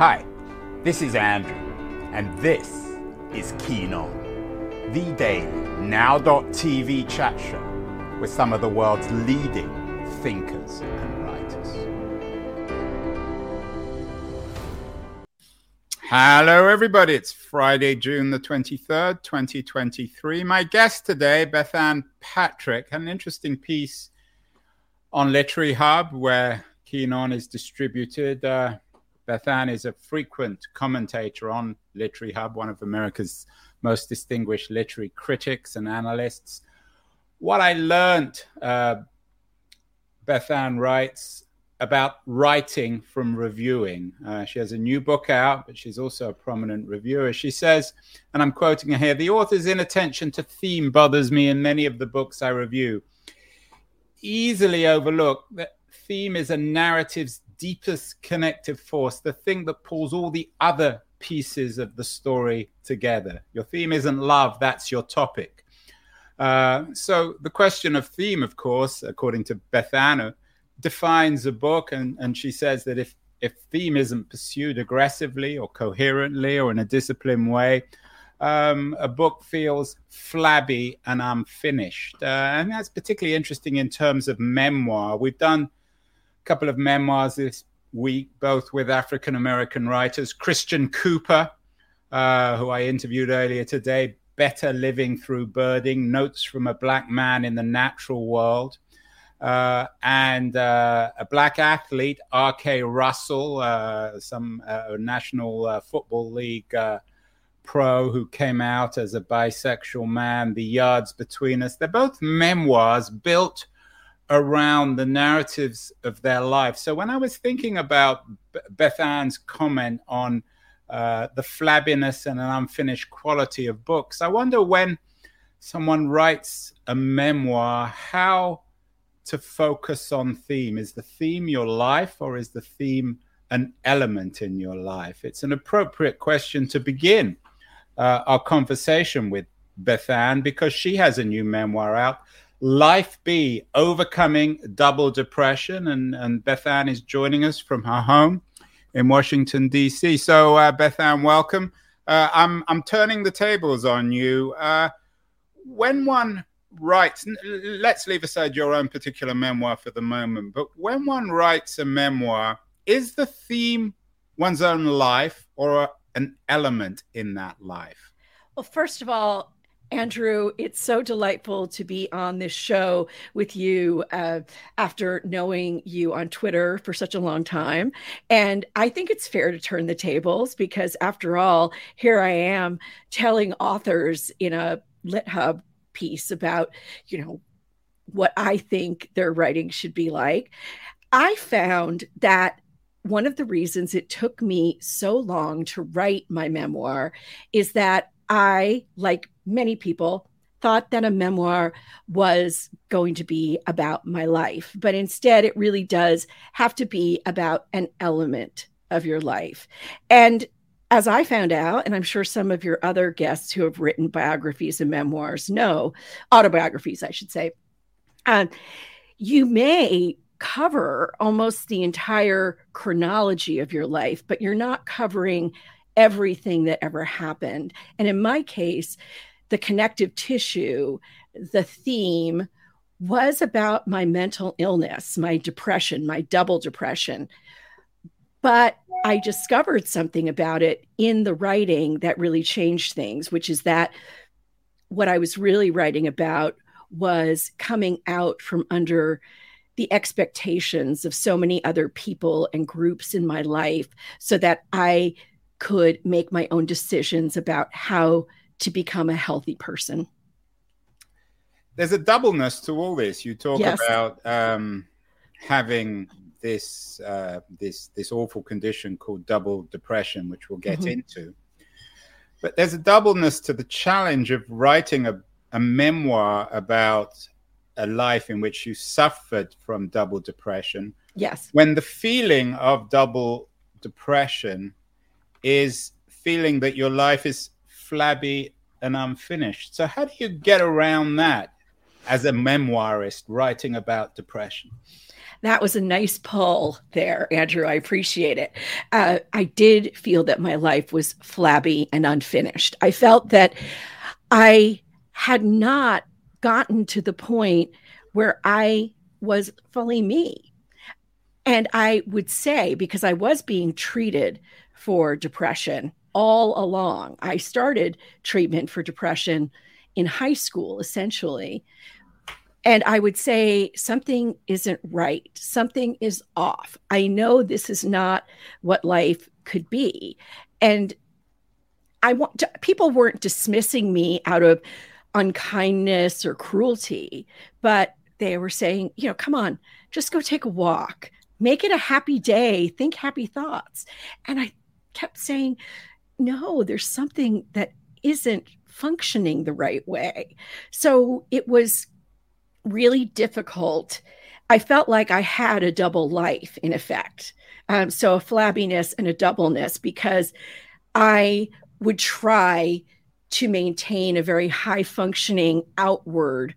Hi, this is Andrew, and this is Keen On, the daily now.tv chat show with some of the world's leading thinkers and writers. Hello, everybody. It's Friday, June the 23rd, 2023. My guest today, Bethanne Patrick, had an interesting piece on Literary Hub where Keen On is distributed. Uh, Bethanne is a frequent commentator on Literary Hub, one of America's most distinguished literary critics and analysts. What I learned, uh, Bethann writes about writing from reviewing. Uh, she has a new book out, but she's also a prominent reviewer. She says, and I'm quoting her here the author's inattention to theme bothers me in many of the books I review. Easily overlooked that theme is a narrative's deepest connective force, the thing that pulls all the other pieces of the story together. Your theme isn't love, that's your topic. Uh, so the question of theme, of course, according to Bethanne, defines a book, and, and she says that if if theme isn't pursued aggressively or coherently or in a disciplined way, um, a book feels flabby and unfinished. Uh, and that's particularly interesting in terms of memoir. We've done couple of memoirs this week, both with African American writers. Christian Cooper, uh, who I interviewed earlier today, Better Living Through Birding Notes from a Black Man in the Natural World. Uh, and uh, a black athlete, R.K. Russell, uh, some uh, National uh, Football League pro who came out as a bisexual man, The Yards Between Us. They're both memoirs built around the narratives of their life. So when I was thinking about Bethanne's comment on uh, the flabbiness and an unfinished quality of books, I wonder when someone writes a memoir, how to focus on theme. Is the theme your life or is the theme an element in your life? It's an appropriate question to begin uh, our conversation with Bethanne because she has a new memoir out Life B, Overcoming Double Depression. And, and Bethanne is joining us from her home in Washington, D.C. So, uh, Bethanne, welcome. Uh, I'm, I'm turning the tables on you. Uh, when one writes, let's leave aside your own particular memoir for the moment, but when one writes a memoir, is the theme one's own life or an element in that life? Well, first of all, Andrew, it's so delightful to be on this show with you uh, after knowing you on Twitter for such a long time. And I think it's fair to turn the tables because, after all, here I am telling authors in a LitHub piece about, you know, what I think their writing should be like. I found that one of the reasons it took me so long to write my memoir is that I, like many people, thought that a memoir was going to be about my life, but instead it really does have to be about an element of your life. And as I found out, and I'm sure some of your other guests who have written biographies and memoirs know, autobiographies, I should say, uh, you may cover almost the entire chronology of your life, but you're not covering everything that ever happened. And in my case, the connective tissue, the theme was about my mental illness, my depression, my double depression. But I discovered something about it in the writing that really changed things, which is that what I was really writing about was coming out from under the expectations of so many other people and groups in my life so that I could make my own decisions about how to become a healthy person. There's a doubleness to all this. You talk yes. about um, having this uh, this this awful condition called double depression, which we'll get mm-hmm. into. But there's a doubleness to the challenge of writing a, a memoir about a life in which you suffered from double depression. Yes. When the feeling of double depression is feeling that your life is flabby and unfinished. So, how do you get around that as a memoirist writing about depression? That was a nice pull there, Andrew. I appreciate it. Uh, I did feel that my life was flabby and unfinished. I felt that I had not gotten to the point where I was fully me. And I would say, because I was being treated for depression all along, I started treatment for depression in high school, essentially. And I would say something isn't right, something is off. I know this is not what life could be. And I want to, people weren't dismissing me out of unkindness or cruelty, but they were saying, you know, come on, just go take a walk, make it a happy day, think happy thoughts. And I kept saying, no, there's something that isn't functioning the right way. So it was really difficult. I felt like I had a double life in effect. Um, so a flabbiness and a doubleness because I would try to maintain a very high functioning outward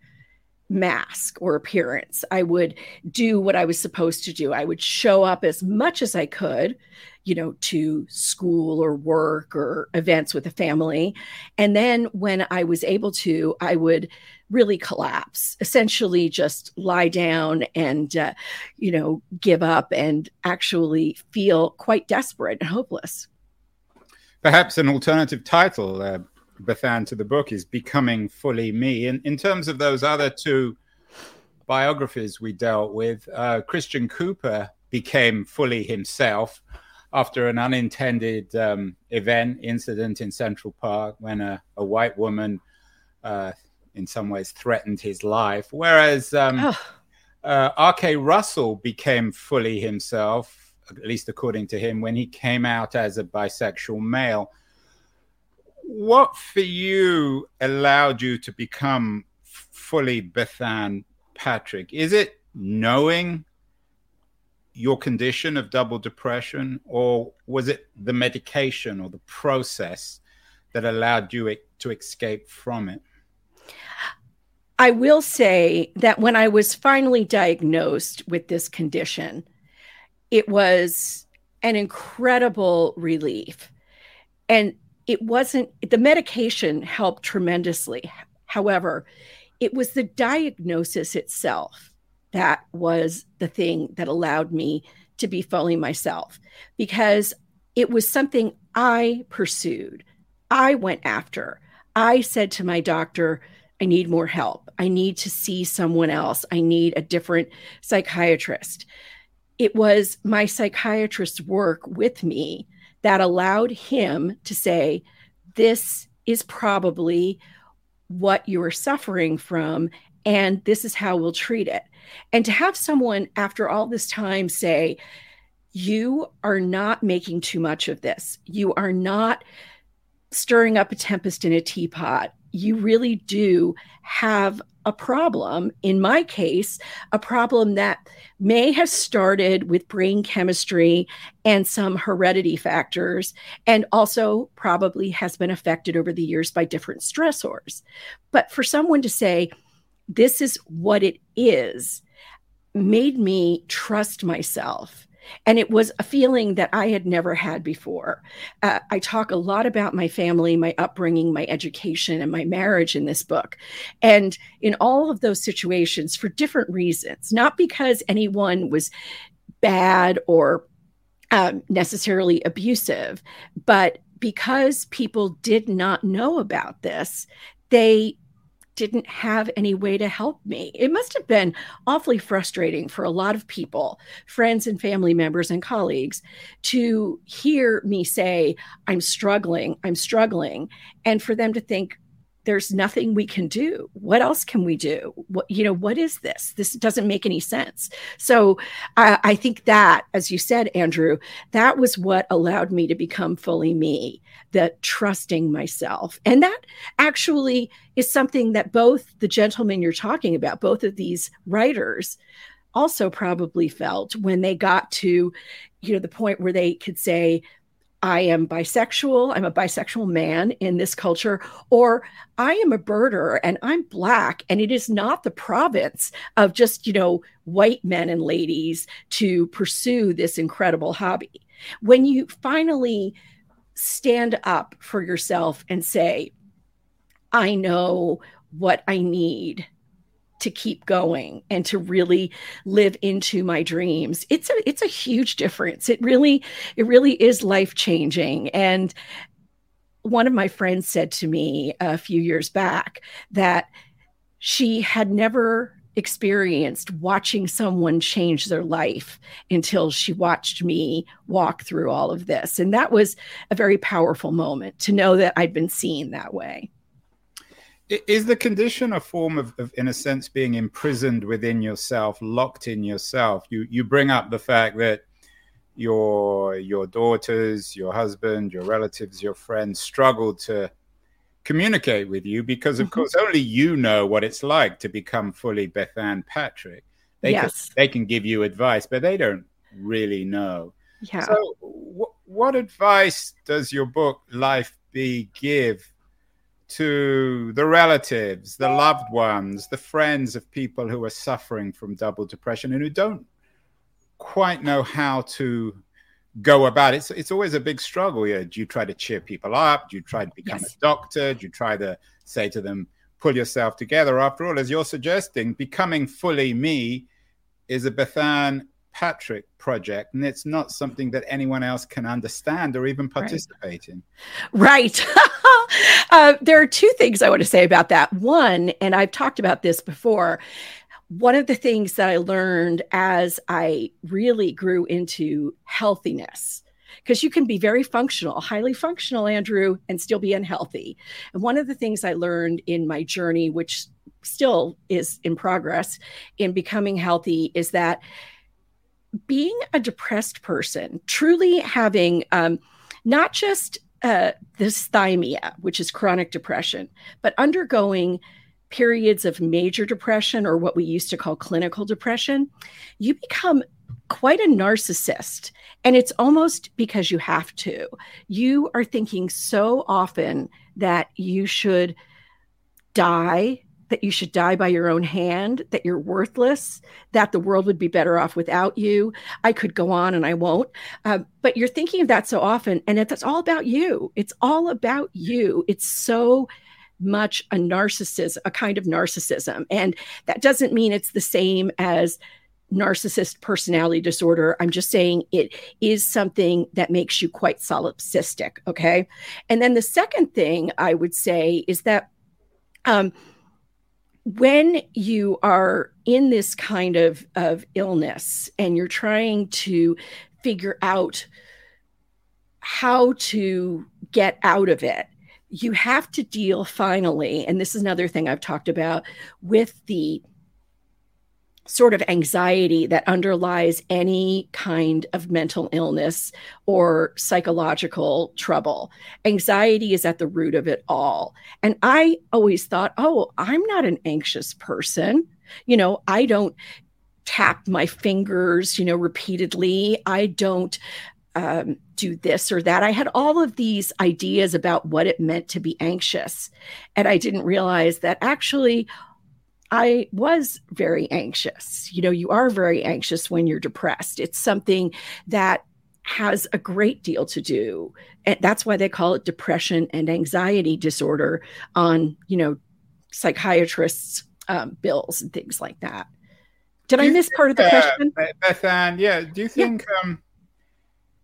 mask or appearance. I would do what I was supposed to do. I would show up as much as I could, you know, to school or work or events with the family. And then when I was able to, I would really collapse, essentially just lie down and, uh, you know, give up and actually feel quite desperate and hopeless. Perhaps an alternative title, uh, Bethanne, to the book is Becoming Fully Me. In, in terms of those other two biographies we dealt with, uh, Christian Cooper became fully himself after an unintended um, event, incident in Central Park when a, a white woman, uh, in some ways, threatened his life. Whereas um, oh. uh, R.K. Russell became fully himself, at least according to him, when he came out as a bisexual male what for you allowed you to become fully Bethanne Patrick? Is it knowing your condition of double depression, or was it the medication or the process that allowed you to escape from it? I will say that when I was finally diagnosed with this condition, it was an incredible relief. And it wasn't the medication helped tremendously. However, it was the diagnosis itself that was the thing that allowed me to be fully myself because it was something I pursued. I went after. I said to my doctor, I need more help. I need to see someone else. I need a different psychiatrist. It was my psychiatrist's work with me that allowed him to say, This is probably what you are suffering from, and this is how we'll treat it. And to have someone after all this time say, You are not making too much of this, you are not stirring up a tempest in a teapot. You really do have a problem, in my case, a problem that may have started with brain chemistry and some heredity factors, and also probably has been affected over the years by different stressors. But for someone to say, this is what it is, made me trust myself and it was a feeling that I had never had before. Uh, I talk a lot about my family, my upbringing, my education, and my marriage in this book. And in all of those situations, for different reasons, not because anyone was bad or um, necessarily abusive, but because people did not know about this, they didn't have any way to help me. It must have been awfully frustrating for a lot of people, friends and family members and colleagues, to hear me say, I'm struggling, I'm struggling, and for them to think, there's nothing we can do. What else can we do? What you know? What is this? This doesn't make any sense. So I, I think that, as you said, Andrew, that was what allowed me to become fully me. That trusting myself, and that actually is something that both the gentlemen you're talking about, both of these writers, also probably felt when they got to, you know, the point where they could say, I am bisexual, I'm a bisexual man in this culture, or I am a birder and I'm black, and it is not the province of just, you know, white men and ladies to pursue this incredible hobby. When you finally stand up for yourself and say, I know what I need to keep going and to really live into my dreams. It's a it's a huge difference. It really it really is life changing and one of my friends said to me a few years back that she had never experienced watching someone change their life until she watched me walk through all of this. And that was a very powerful moment to know that I'd been seen that way is the condition a form of, of, in a sense being imprisoned within yourself locked in yourself you you bring up the fact that your your daughters your husband your relatives your friends struggle to communicate with you because of mm-hmm. course only you know what it's like to become fully bethanne patrick they yes. can, they can give you advice but they don't really know yeah so w- what advice does your book life B give to the relatives, the loved ones, the friends of people who are suffering from double depression and who don't quite know how to go about it. It's, it's always a big struggle. Yeah, do you try to cheer people up? Do you try to become yes. a doctor? Do you try to say to them, pull yourself together? After all, as you're suggesting, becoming fully me is a Bethanne Patrick project, and it's not something that anyone else can understand or even participate right. in. Right. uh, there are two things I want to say about that. One, and I've talked about this before. One of the things that I learned as I really grew into healthiness, because you can be very functional, highly functional, Andrew, and still be unhealthy. And one of the things I learned in my journey, which still is in progress in becoming healthy, is that being a depressed person, truly having um, not just uh, dysthymia, which is chronic depression, but undergoing periods of major depression or what we used to call clinical depression, you become quite a narcissist. And it's almost because you have to. You are thinking so often that you should die that you should die by your own hand, that you're worthless, that the world would be better off without you. I could go on and I won't. Uh, but you're thinking of that so often, and it's all about you. It's all about you. It's so much a narcissism, a kind of narcissism. And that doesn't mean it's the same as narcissist personality disorder. I'm just saying it is something that makes you quite solipsistic. Okay. And then the second thing I would say is that um, when you are in this kind of, of illness and you're trying to figure out how to get out of it, you have to deal finally, and this is another thing I've talked about with the sort of anxiety that underlies any kind of mental illness or psychological trouble. Anxiety is at the root of it all. And I always thought, oh, I'm not an anxious person. You know, I don't tap my fingers, you know, repeatedly. I don't um, do this or that. I had all of these ideas about what it meant to be anxious. And I didn't realize that actually I was very anxious. You know, you are very anxious when you're depressed. It's something that has a great deal to do. And that's why they call it depression and anxiety disorder on, you know, psychiatrists' um, bills and things like that. Did I miss think, part of the uh, question? Bethanne, yeah. Do you think yeah. um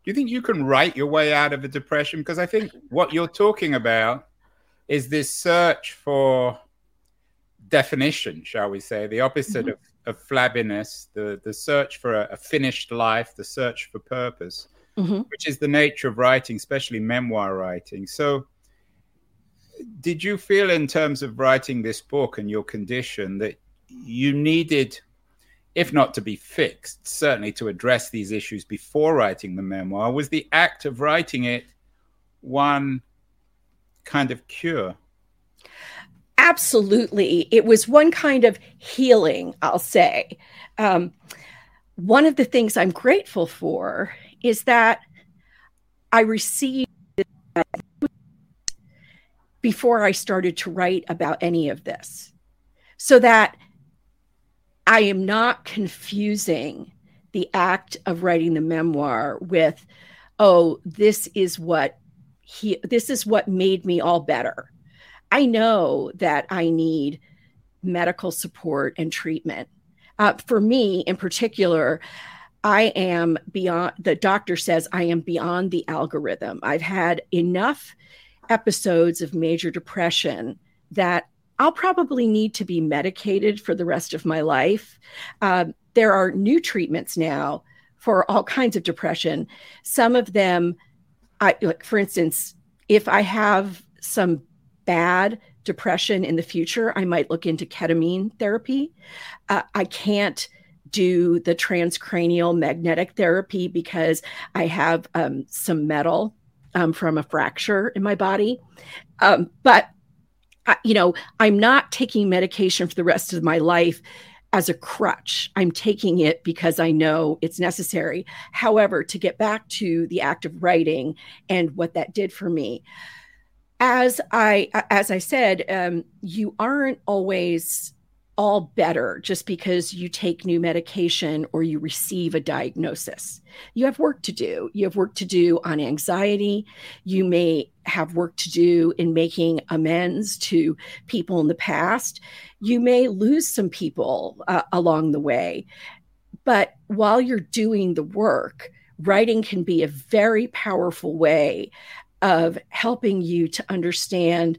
do you think you can write your way out of a depression? Because I think what you're talking about is this search for definition, shall we say, the opposite mm-hmm. of, of flabbiness, the, the search for a, a finished life, the search for purpose, mm-hmm. which is the nature of writing, especially memoir writing. So, did you feel, in terms of writing this book and your condition, that you needed, if not to be fixed, certainly to address these issues before writing the memoir? Was the act of writing it one kind of cure? Absolutely it was one kind of healing i'll say um, one of the things i'm grateful for is that I received before I started to write about any of this so that I am not confusing the act of writing the memoir with, oh, this is what he, this is what made me all better. I know that I need medical support and treatment. Uh, for me in particular, I am beyond, the doctor says I am beyond the algorithm. I've had enough episodes of major depression that I'll probably need to be medicated for the rest of my life. Uh, there are new treatments now for all kinds of depression. Some of them, I like, for instance, if I have some bad depression in the future, I might look into ketamine therapy. Uh, I can't do the transcranial magnetic therapy because I have um, some metal um, from a fracture in my body. Um, but, I, you know, I'm not taking medication for the rest of my life as a crutch. I'm taking it because I know it's necessary. However, to get back to the act of writing and what that did for me, as I as I said, um, you aren't always all better just because you take new medication or you receive a diagnosis. You have work to do. You have work to do on anxiety. You may have work to do in making amends to people in the past. You may lose some people uh, along the way. But while you're doing the work, writing can be a very powerful way of helping you to understand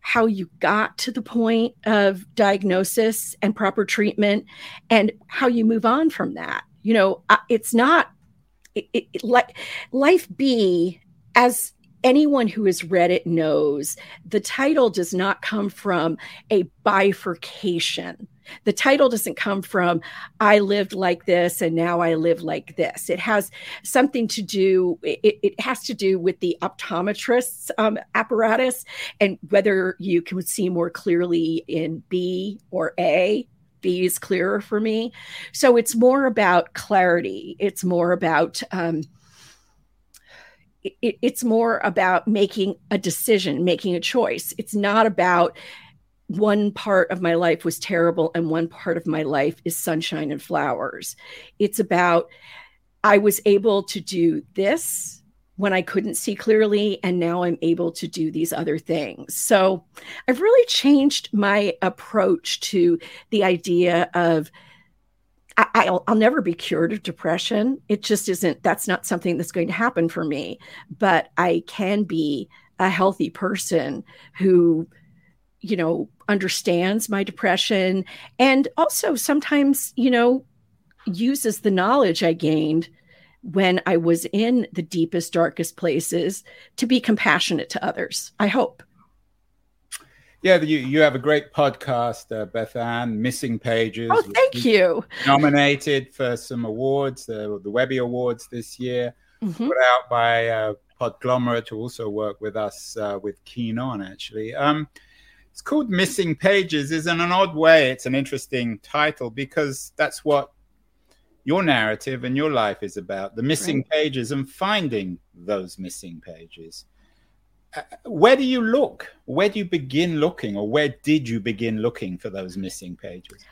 how you got to the point of diagnosis and proper treatment and how you move on from that. You know it's not it, it, like life B as anyone who has read it knows the title does not come from a bifurcation the title doesn't come from i lived like this and now i live like this it has something to do it, it has to do with the optometrist's um, apparatus and whether you can see more clearly in b or a B is clearer for me. So it's more about clarity. It's more about um, it, it's more about making a decision, making a choice. It's not about one part of my life was terrible and one part of my life is sunshine and flowers. It's about I was able to do this when I couldn't see clearly, and now I'm able to do these other things. So I've really changed my approach to the idea of I, will I'll never be cured of depression. It just isn't, that's not something that's going to happen for me. But I can be a healthy person who you know, understands my depression and also sometimes, you know, uses the knowledge I gained when I was in the deepest, darkest places to be compassionate to others. I hope. Yeah, you, you have a great podcast, uh, Bethanne, Missing Pages. Oh, thank you. Nominated for some awards, the, the Webby Awards this year, mm-hmm. put out by uh, Podglomerate, who also work with us uh, with Keen On, actually. Um, it's called Missing Pages. Is in an odd way, it's an interesting title because that's what your narrative and your life is about the missing right. pages and finding those missing pages. Uh, where do you look? Where do you begin looking, or where did you begin looking for those missing pages?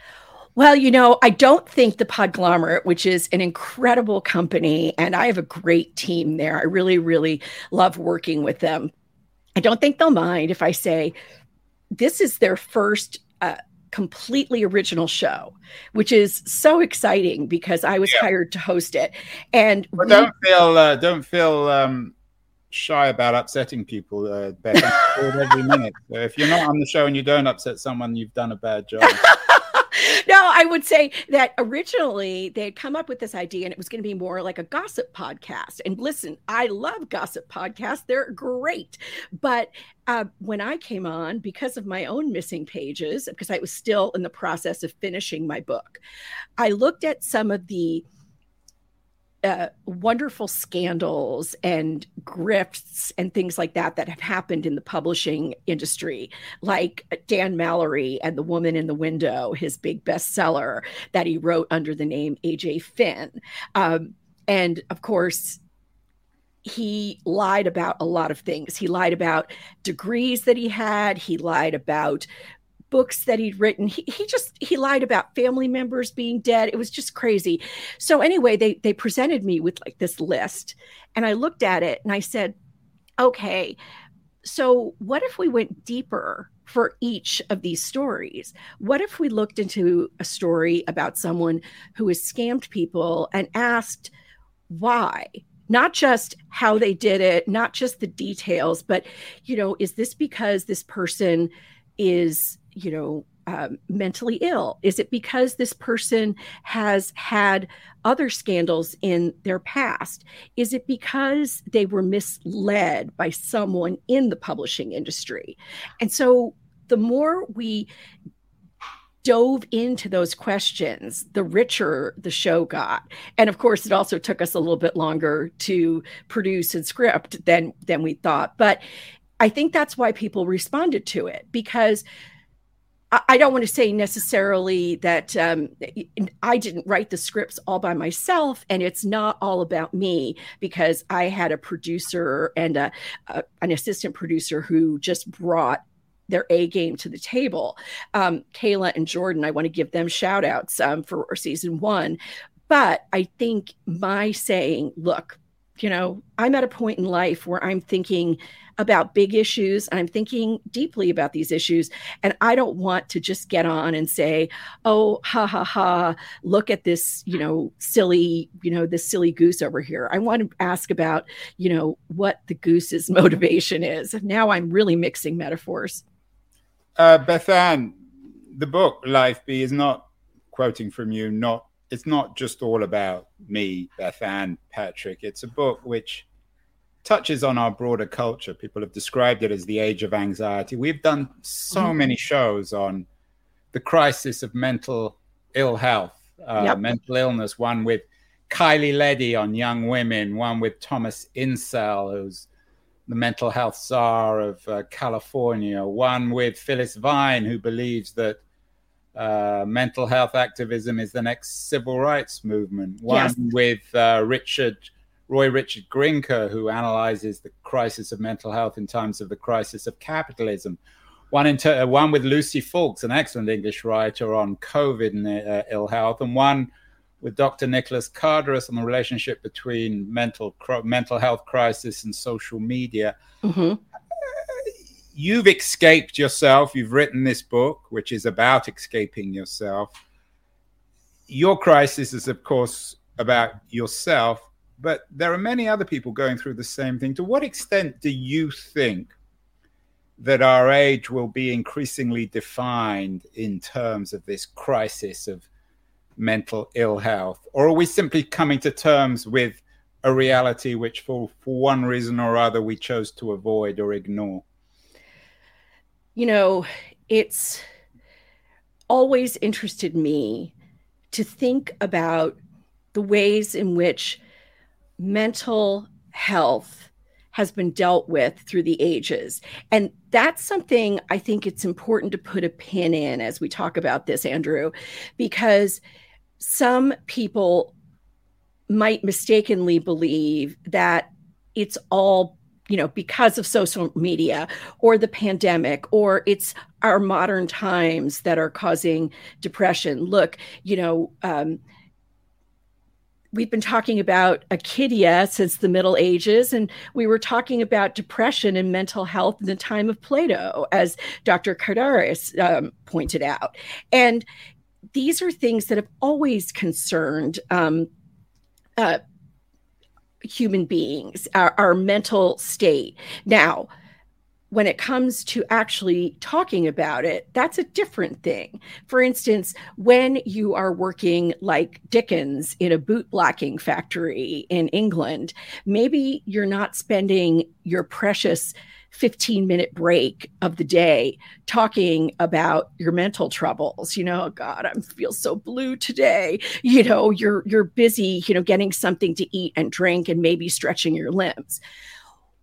Well, you know, I don't think the Podglomerate, which is an incredible company, and I have a great team there. I really, really love working with them. I don't think they'll mind if I say this is their first uh, completely original show, which is so exciting because I was yeah. hired to host it. And we- don't feel uh, don't feel um, shy about upsetting people, uh, Beth. every minute. So if you're not on the show and you don't upset someone, you've done a bad job. no, I would say that originally they had come up with this idea and it was going to be more like a gossip podcast. And listen, I love gossip podcasts, they're great. But uh, when I came on, because of my own missing pages, because I was still in the process of finishing my book, I looked at some of the uh, wonderful scandals and grifts and things like that that have happened in the publishing industry, like Dan Mallory and The Woman in the Window, his big bestseller that he wrote under the name AJ Finn. Um, and of course, he lied about a lot of things. He lied about degrees that he had. He lied about books that he'd written. He, he just he lied about family members being dead. It was just crazy. So anyway, they they presented me with like this list, and I looked at it and I said, okay, so what if we went deeper for each of these stories? What if we looked into a story about someone who has scammed people and asked why? Not just how they did it, not just the details, but, you know, is this because this person is, you know, um, mentally ill? Is it because this person has had other scandals in their past? Is it because they were misled by someone in the publishing industry? And so the more we dove into those questions, the richer the show got. And of course, it also took us a little bit longer to produce and script than than we thought. But I think that's why people responded to it because I don't want to say necessarily that um, I didn't write the scripts all by myself, and it's not all about me because I had a producer and a, a, an assistant producer who just brought their A game to the table. Um, Kayla and Jordan, I want to give them shout outs um, for season one. But I think my saying, look, you know, I'm at a point in life where I'm thinking, about big issues and I'm thinking deeply about these issues. And I don't want to just get on and say, oh, ha ha ha, look at this, you know, silly, you know, this silly goose over here. I want to ask about, you know, what the goose's motivation is. Now I'm really mixing metaphors. Uh, Bethanne, the book Life B is not quoting from you, not it's not just all about me, Bethanne, Patrick. It's a book which touches on our broader culture. People have described it as the age of anxiety. We've done so mm-hmm. many shows on the crisis of mental ill health, uh, yep. mental illness, one with Kylie Leddy on young women, one with Thomas Insel, who's the mental health czar of uh, California, one with Phyllis Vine, who believes that uh, mental health activism is the next civil rights movement, one yes. with uh, Richard Roy Richard Grinker, who analyzes the crisis of mental health in times of the crisis of capitalism. One, inter- uh, one with Lucy Foulkes, an excellent English writer on COVID and uh, ill health, and one with Dr. Nicholas Kardaras on the relationship between mental mental health crisis and social media. Mm-hmm. you've escaped yourself. You've written this book, which is about escaping yourself. Your crisis is, of course, about yourself but there are many other people going through the same thing. To what extent do you think that our age will be increasingly defined in terms of this crisis of mental ill health? Or are we simply coming to terms with a reality which, for, for one reason or other, we chose to avoid or ignore? You know, it's always interested me to think about the ways in which mental health has been dealt with through the ages. And that's something I think it's important to put a pin in as we talk about this, Andrew, because some people might mistakenly believe that it's all you know because of social media or the pandemic or it's our modern times that are causing depression look you know um, we've been talking about acedia since the Middle Ages, and we were talking about depression and mental health in the time of Plato, as Dr. Kardaras um, pointed out. And these are things that have always concerned um, uh, human beings, our, our mental state. Now, when it comes to actually talking about it, that's a different thing. For instance, when you are working like Dickens in a bootblacking factory in England, maybe you're not spending your precious 15 minute break of the day talking about your mental troubles. You know oh god i feel so blue today. You know you're you're busy you know getting something to eat and drink and maybe stretching your limbs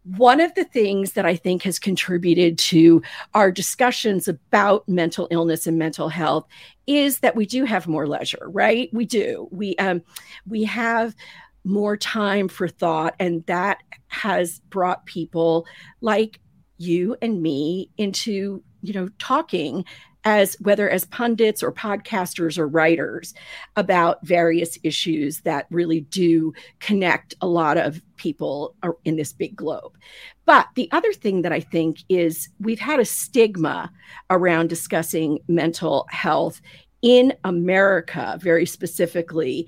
one of the things that I think has contributed to our discussions about mental illness and mental health is that we do have more leisure, right? We do. We um, we have more time for thought. And that has brought people like you and me into, you know, talking as whether as pundits or podcasters or writers about various issues that really do connect a lot of people in this big globe. But the other thing that I think is we've had a stigma around discussing mental health in America, very specifically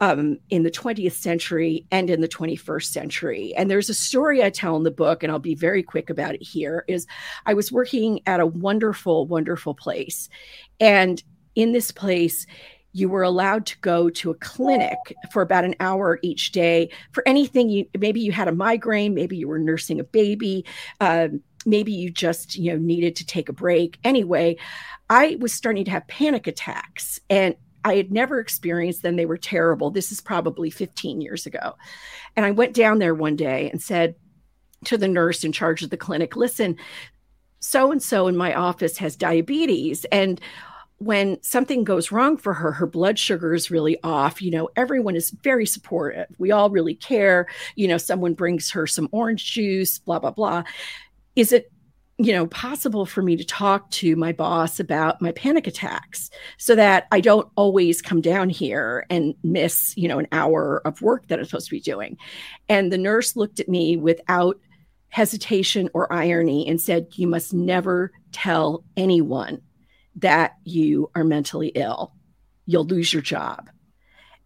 um, in the 20th century and in the 21st century. And there's a story I tell in the book, and I'll be very quick about it here. Is I was working at a wonderful, wonderful place, and in this place, you were allowed to go to a clinic for about an hour each day for anything you maybe you had a migraine maybe you were nursing a baby um, maybe you just you know needed to take a break anyway i was starting to have panic attacks and I had never experienced them. They were terrible. This is probably 15 years ago. And I went down there one day and said to the nurse in charge of the clinic, listen, so and so in my office has diabetes. And when something goes wrong for her, her blood sugar is really off. You know, everyone is very supportive. We all really care. You know, someone brings her some orange juice, blah, blah, blah. Is it you know possible for me to talk to my boss about my panic attacks so that i don't always come down here and miss you know an hour of work that i'm supposed to be doing. And the nurse looked at me without hesitation or irony and said you must never tell anyone that you are mentally ill. You'll lose your job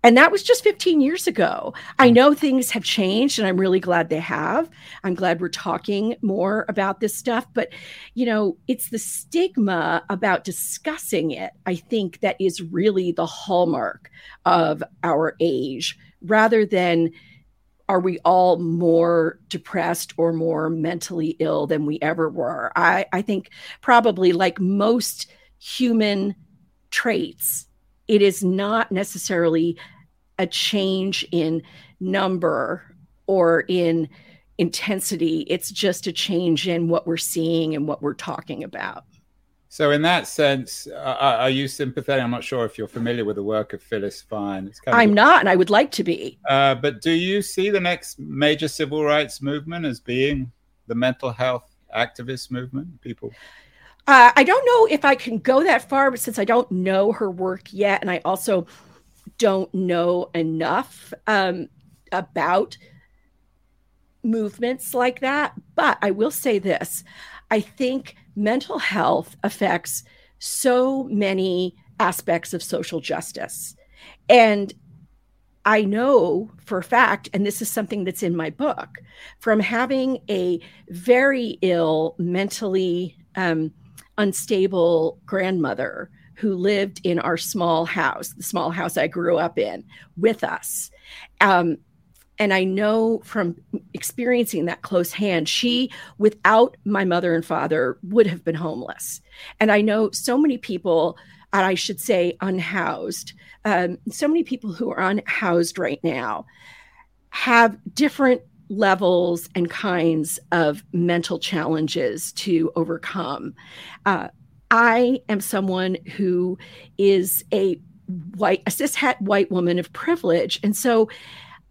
and that was just 15 years ago. I mm. know things have changed and I'm really glad they have. I'm glad we're talking more about this stuff. But, you know, it's the stigma about discussing it, I think, that is really the hallmark of our age rather than are we all more depressed or more mentally ill than we ever were? I, I think probably like most human traits, it is not necessarily a change in number or in intensity. It's just a change in what we're seeing and what we're talking about. So, in that sense, uh, are you sympathetic? I'm not sure if you're familiar with the work of Phyllis Vine. I'm not, and I would like to be. Uh, but do you see the next major civil rights movement as being the mental health activist movement? People. Uh, I don't know if I can go that far, but since I don't know her work yet, and I also don't know enough um, about movements like that. But I will say this I think mental health affects so many aspects of social justice. And I know for a fact, and this is something that's in my book, from having a very ill, mentally um, unstable grandmother who lived in our small house, the small house I grew up in, with us. Um, and I know from experiencing that close hand, she, without my mother and father, would have been homeless. And I know so many people, I should say unhoused, um, so many people who are unhoused right now have different levels and kinds of mental challenges to overcome. Uh, I am someone who is a white, a cishet white woman of privilege. And so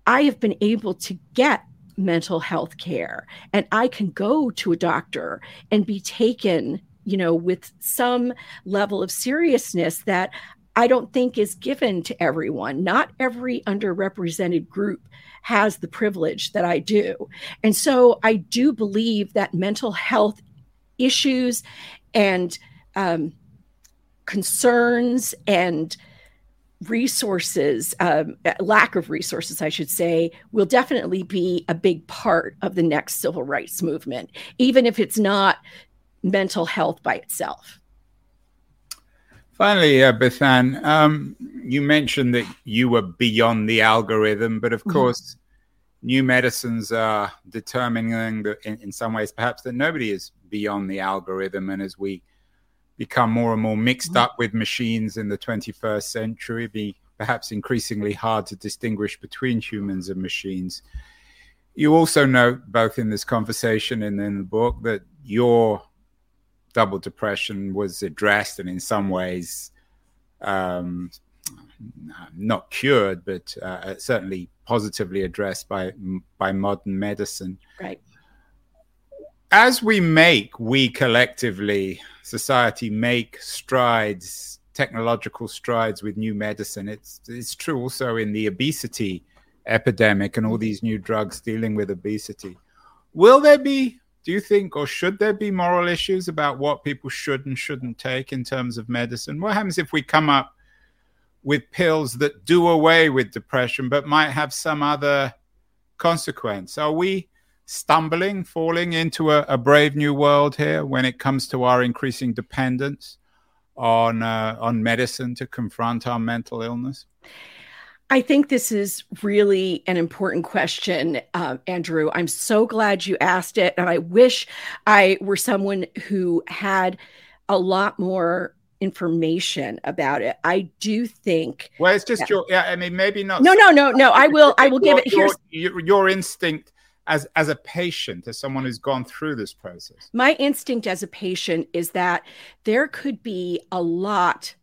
I have been able to get mental health care and I can go to a doctor and be taken, you know, with some level of seriousness that I don't think is given to everyone. Not every underrepresented group has the privilege that I do. And so I do believe that mental health issues and um, concerns and resources, um, lack of resources, I should say, will definitely be a big part of the next civil rights movement, even if it's not mental health by itself. Finally, uh, Bethanne, um, you mentioned that you were beyond the algorithm, but of mm-hmm. course, new medicines are determining that in, in some ways, perhaps that nobody is beyond the algorithm. And as we become more and more mixed up with machines in the 21st century, be perhaps increasingly hard to distinguish between humans and machines. You also note, both in this conversation and in the book, that your double depression was addressed and in some ways um, not cured, but uh, certainly positively addressed by by modern medicine. Right. As we make, we collectively, society, make strides, technological strides with new medicine. It's it's true also in the obesity epidemic and all these new drugs dealing with obesity. Will there be, do you think, or should there be moral issues about what people should and shouldn't take in terms of medicine? What happens if we come up with pills that do away with depression but might have some other consequence? Are we stumbling, falling into a, a brave new world here when it comes to our increasing dependence on uh, on medicine to confront our mental illness? I think this is really an important question, uh, Andrew. I'm so glad you asked it. And I wish I were someone who had a lot more information about it. I do think. Well, it's just your, yeah, I mean, maybe not. No, no, no, no. I will, I will give it. Here's your, your instinct as as a patient as someone who's gone through this process? My instinct as a patient is that there could be a lot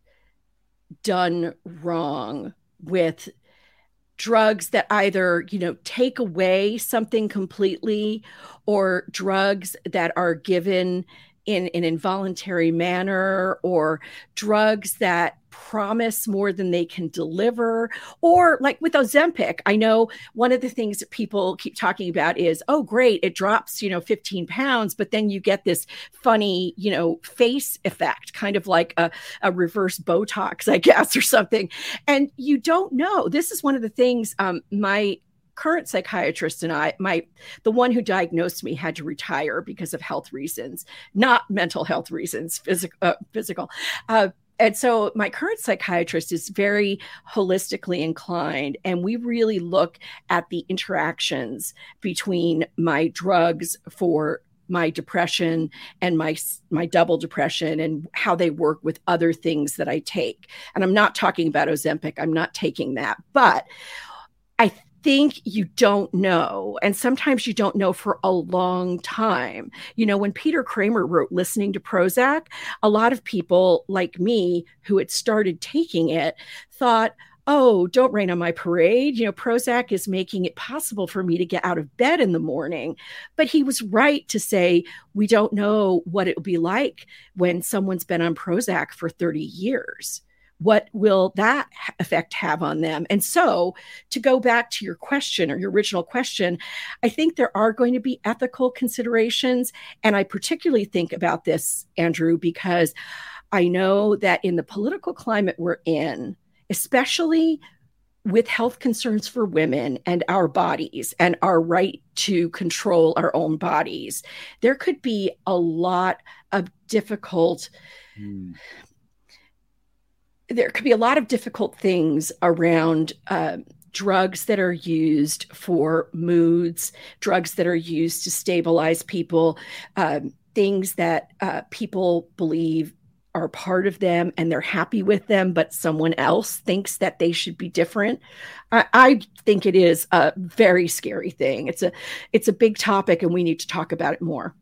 done wrong with drugs that either you know take away something completely or drugs that are given in an involuntary manner or drugs that promise more than they can deliver. Or like with ozempic i know one of the things that people keep talking about is oh great it drops you know 15 pounds but then you get this funny you know face effect kind of like a, a reverse botox i guess or something. And you don't know. This is one of the things um, my current psychiatrist and I, my the one who diagnosed me had to retire because of health reasons, not mental health reasons, physical. Uh, physical. Uh, and so my current psychiatrist is very holistically inclined and we really look at the interactions between my drugs for my depression and my my double depression and how they work with other things that I take. And I'm not talking about Ozempic. I'm not taking that. But I think you don't know. And sometimes you don't know for a long time. You know, when Peter Kramer wrote Listening to Prozac, a lot of people like me who had started taking it thought, oh, don't rain on my parade. You know, Prozac is making it possible for me to get out of bed in the morning. But he was right to say, we don't know what it will be like when someone's been on Prozac for 30 years what will that effect have on them? And so, to go back to your question or your original question, I think there are going to be ethical considerations. And I particularly think about this, Andrew, because I know that in the political climate we're in, especially with health concerns for women and our bodies and our right to control our own bodies, there could be a lot of difficult. Mm there could be a lot of difficult things around uh, drugs that are used for moods, drugs that are used to stabilize people, um, things that uh, people believe are part of them and they're happy with them, but someone else thinks that they should be different. I, I think it is a very scary thing. It's a it's a big topic, and we need to talk about it more.